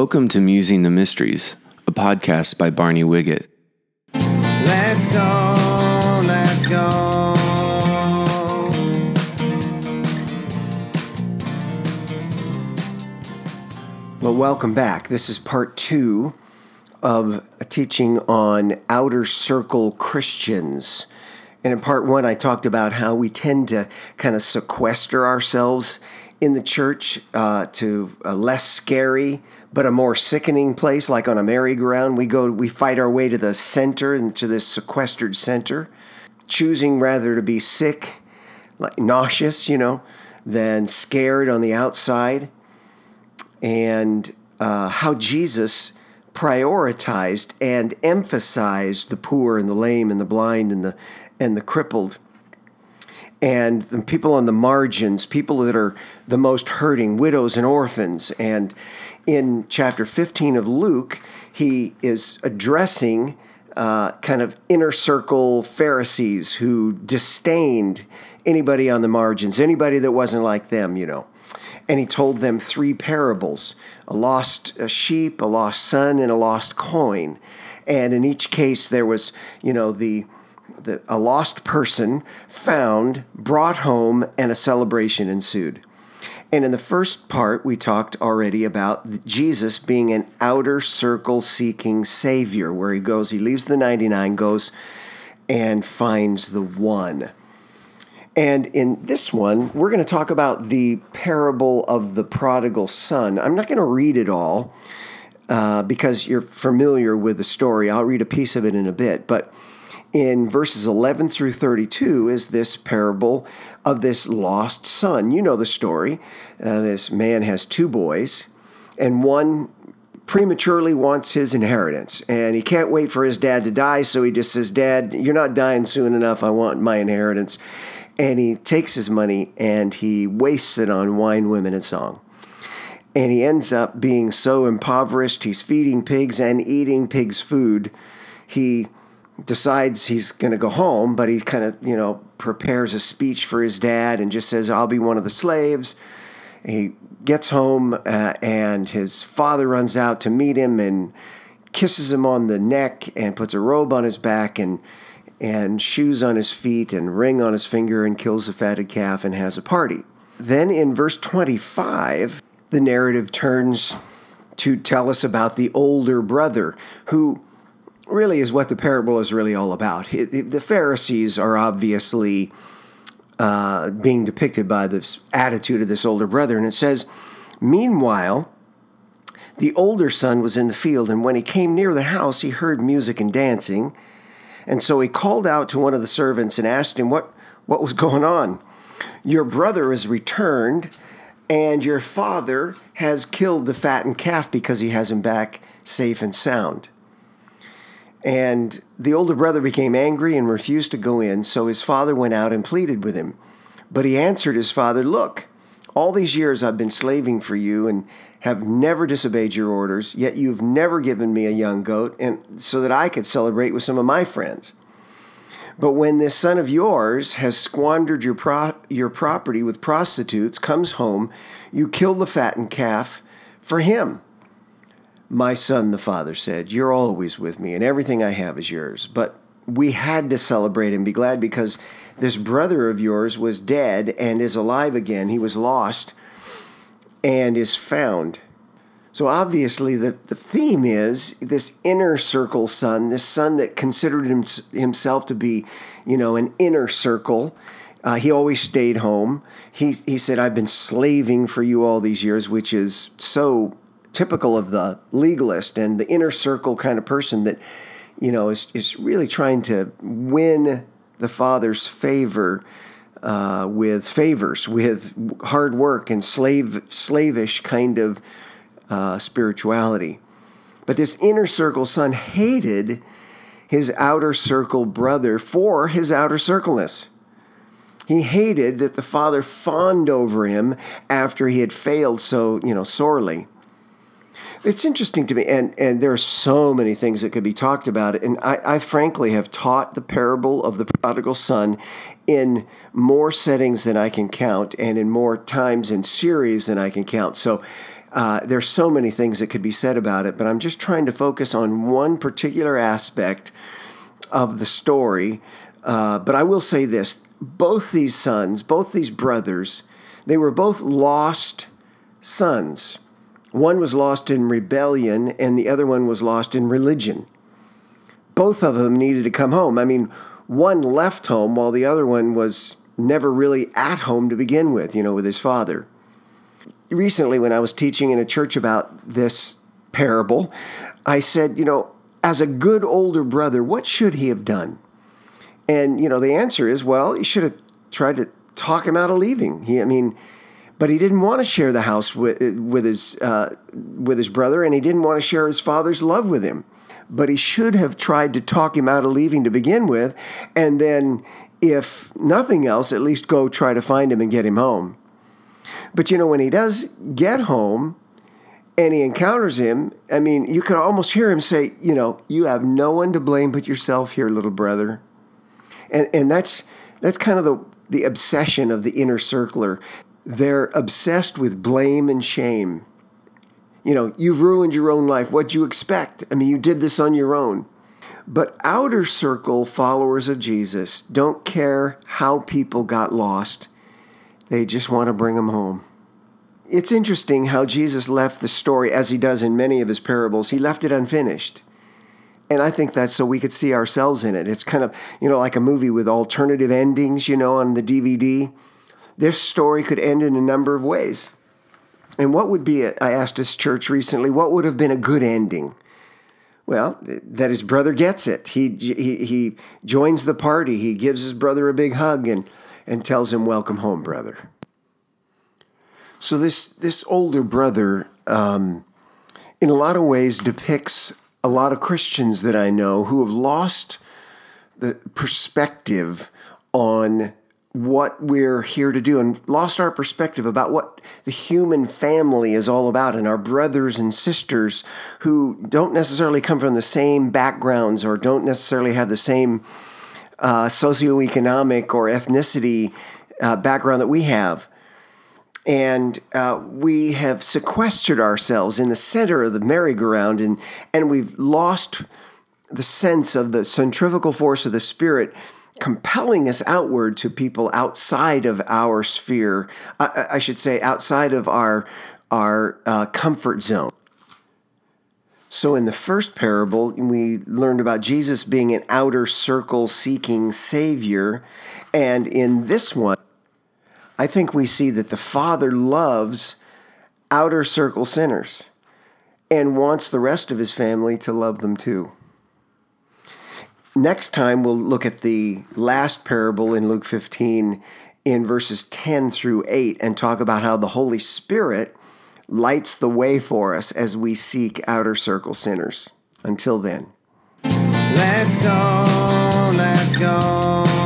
Welcome to Musing the Mysteries, a podcast by Barney Wiggett. Let's go, let's go. Well, welcome back. This is part two of a teaching on outer circle Christians. And in part one, I talked about how we tend to kind of sequester ourselves in the church uh, to a less scary but a more sickening place, like on a merry-go-round. We go, we fight our way to the center and to this sequestered center, choosing rather to be sick, like nauseous, you know, than scared on the outside. And uh, how Jesus prioritized and emphasized the poor and the lame and the blind and the and the crippled and the people on the margins, people that are the most hurting, widows and orphans. And in chapter 15 of Luke, he is addressing uh, kind of inner circle Pharisees who disdained anybody on the margins, anybody that wasn't like them, you know. And he told them three parables a lost sheep, a lost son, and a lost coin. And in each case, there was, you know, the that a lost person found, brought home, and a celebration ensued. And in the first part, we talked already about Jesus being an outer circle seeking Savior, where he goes, he leaves the 99, goes and finds the one. And in this one, we're going to talk about the parable of the prodigal son. I'm not going to read it all uh, because you're familiar with the story. I'll read a piece of it in a bit. But in verses 11 through 32 is this parable of this lost son. You know the story. Uh, this man has two boys, and one prematurely wants his inheritance, and he can't wait for his dad to die, so he just says, Dad, you're not dying soon enough. I want my inheritance. And he takes his money and he wastes it on wine, women, and song. And he ends up being so impoverished, he's feeding pigs and eating pigs' food. He decides he's going to go home, but he kind of, you know, prepares a speech for his dad and just says, I'll be one of the slaves. He gets home uh, and his father runs out to meet him and kisses him on the neck and puts a robe on his back and and shoes on his feet and ring on his finger and kills a fatted calf and has a party. Then in verse 25, the narrative turns to tell us about the older brother who really is what the parable is really all about. The Pharisees are obviously uh, being depicted by this attitude of this older brother, and it says, Meanwhile, the older son was in the field, and when he came near the house, he heard music and dancing. And so he called out to one of the servants and asked him what, what was going on. Your brother has returned, and your father has killed the fattened calf because he has him back safe and sound. And the older brother became angry and refused to go in, so his father went out and pleaded with him. But he answered his father, Look, all these years I've been slaving for you and have never disobeyed your orders, yet you've never given me a young goat and so that I could celebrate with some of my friends. But when this son of yours has squandered your pro- your property with prostitutes, comes home, you kill the fattened calf for him. My son, the father said, You're always with me, and everything I have is yours. But we had to celebrate and be glad because this brother of yours was dead and is alive again. He was lost and is found. So obviously, the, the theme is this inner circle son, this son that considered him, himself to be, you know, an inner circle. Uh, he always stayed home. He, he said, I've been slaving for you all these years, which is so typical of the legalist and the inner circle kind of person that you know is, is really trying to win the father's favor uh, with favors with hard work and slave slavish kind of uh, spirituality. But this inner circle son hated his outer circle brother for his outer circleness. He hated that the father fawned over him after he had failed so you know sorely it's interesting to me, and, and there are so many things that could be talked about. And I, I frankly have taught the parable of the prodigal son in more settings than I can count, and in more times and series than I can count. So uh, there's so many things that could be said about it, but I'm just trying to focus on one particular aspect of the story. Uh, but I will say this both these sons, both these brothers, they were both lost sons. One was lost in rebellion, and the other one was lost in religion. Both of them needed to come home. I mean, one left home while the other one was never really at home to begin with, you know, with his father. Recently, when I was teaching in a church about this parable, I said, you know, as a good older brother, what should he have done? And, you know, the answer is, well, he should have tried to talk him out of leaving. He, I mean, but he didn't want to share the house with, with his uh, with his brother, and he didn't want to share his father's love with him. But he should have tried to talk him out of leaving to begin with, and then, if nothing else, at least go try to find him and get him home. But you know, when he does get home, and he encounters him, I mean, you can almost hear him say, you know, you have no one to blame but yourself here, little brother. And and that's that's kind of the the obsession of the inner circler. They're obsessed with blame and shame. You know, you've ruined your own life. What'd you expect? I mean, you did this on your own. But outer circle followers of Jesus don't care how people got lost. They just want to bring them home. It's interesting how Jesus left the story, as he does in many of his parables, he left it unfinished. And I think that's so we could see ourselves in it. It's kind of, you know, like a movie with alternative endings, you know, on the DVD. This story could end in a number of ways. And what would be, a, I asked this church recently, what would have been a good ending? Well, that his brother gets it. He, he, he joins the party. He gives his brother a big hug and, and tells him, Welcome home, brother. So, this, this older brother, um, in a lot of ways, depicts a lot of Christians that I know who have lost the perspective on what we're here to do and lost our perspective about what the human family is all about and our brothers and sisters who don't necessarily come from the same backgrounds or don't necessarily have the same uh, socioeconomic or ethnicity uh, background that we have. And uh, we have sequestered ourselves in the center of the merry-go-round and, and we've lost the sense of the centrifugal force of the Spirit compelling us outward to people outside of our sphere. I, I should say, outside of our our uh, comfort zone. So, in the first parable, we learned about Jesus being an outer circle seeking Savior. And in this one, I think we see that the Father loves outer circle sinners and wants the rest of his family to love them too. Next time, we'll look at the last parable in Luke 15 in verses 10 through 8 and talk about how the Holy Spirit lights the way for us as we seek outer circle sinners. Until then. Let's go, let's go.